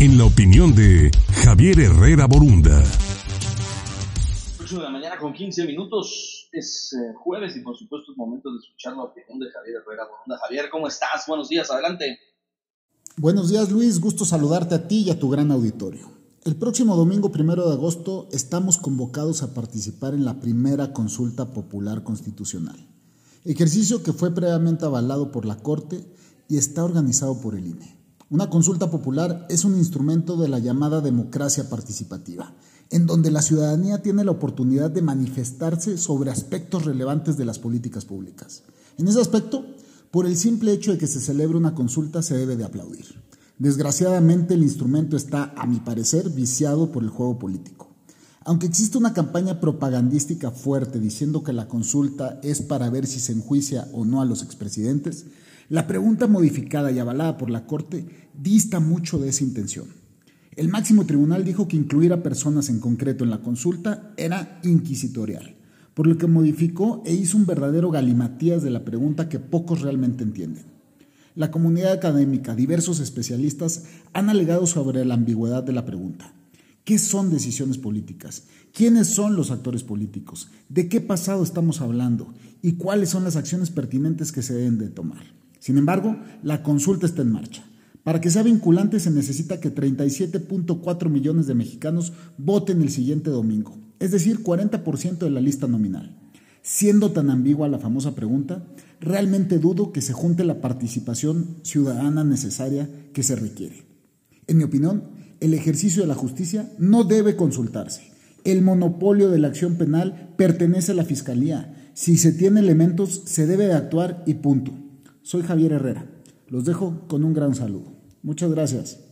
en la opinión de Javier Herrera Borunda. 8 de la mañana con 15 minutos. Es eh, jueves y por supuesto es momento de escuchar la opinión de Javier Herrera Borunda. Javier, ¿cómo estás? Buenos días, adelante. Buenos días Luis, gusto saludarte a ti y a tu gran auditorio. El próximo domingo primero de agosto estamos convocados a participar en la primera consulta popular constitucional, ejercicio que fue previamente avalado por la Corte y está organizado por el INE. Una consulta popular es un instrumento de la llamada democracia participativa, en donde la ciudadanía tiene la oportunidad de manifestarse sobre aspectos relevantes de las políticas públicas. En ese aspecto, por el simple hecho de que se celebre una consulta se debe de aplaudir. Desgraciadamente el instrumento está, a mi parecer, viciado por el juego político. Aunque existe una campaña propagandística fuerte diciendo que la consulta es para ver si se enjuicia o no a los expresidentes, la pregunta modificada y avalada por la Corte dista mucho de esa intención. El máximo tribunal dijo que incluir a personas en concreto en la consulta era inquisitorial, por lo que modificó e hizo un verdadero galimatías de la pregunta que pocos realmente entienden. La comunidad académica, diversos especialistas han alegado sobre la ambigüedad de la pregunta. ¿Qué son decisiones políticas? ¿Quiénes son los actores políticos? ¿De qué pasado estamos hablando? ¿Y cuáles son las acciones pertinentes que se deben de tomar? Sin embargo, la consulta está en marcha. Para que sea vinculante se necesita que 37.4 millones de mexicanos voten el siguiente domingo, es decir, 40% de la lista nominal. Siendo tan ambigua la famosa pregunta, realmente dudo que se junte la participación ciudadana necesaria que se requiere. En mi opinión, el ejercicio de la justicia no debe consultarse. El monopolio de la acción penal pertenece a la Fiscalía. Si se tiene elementos, se debe de actuar y punto. Soy Javier Herrera. Los dejo con un gran saludo. Muchas gracias.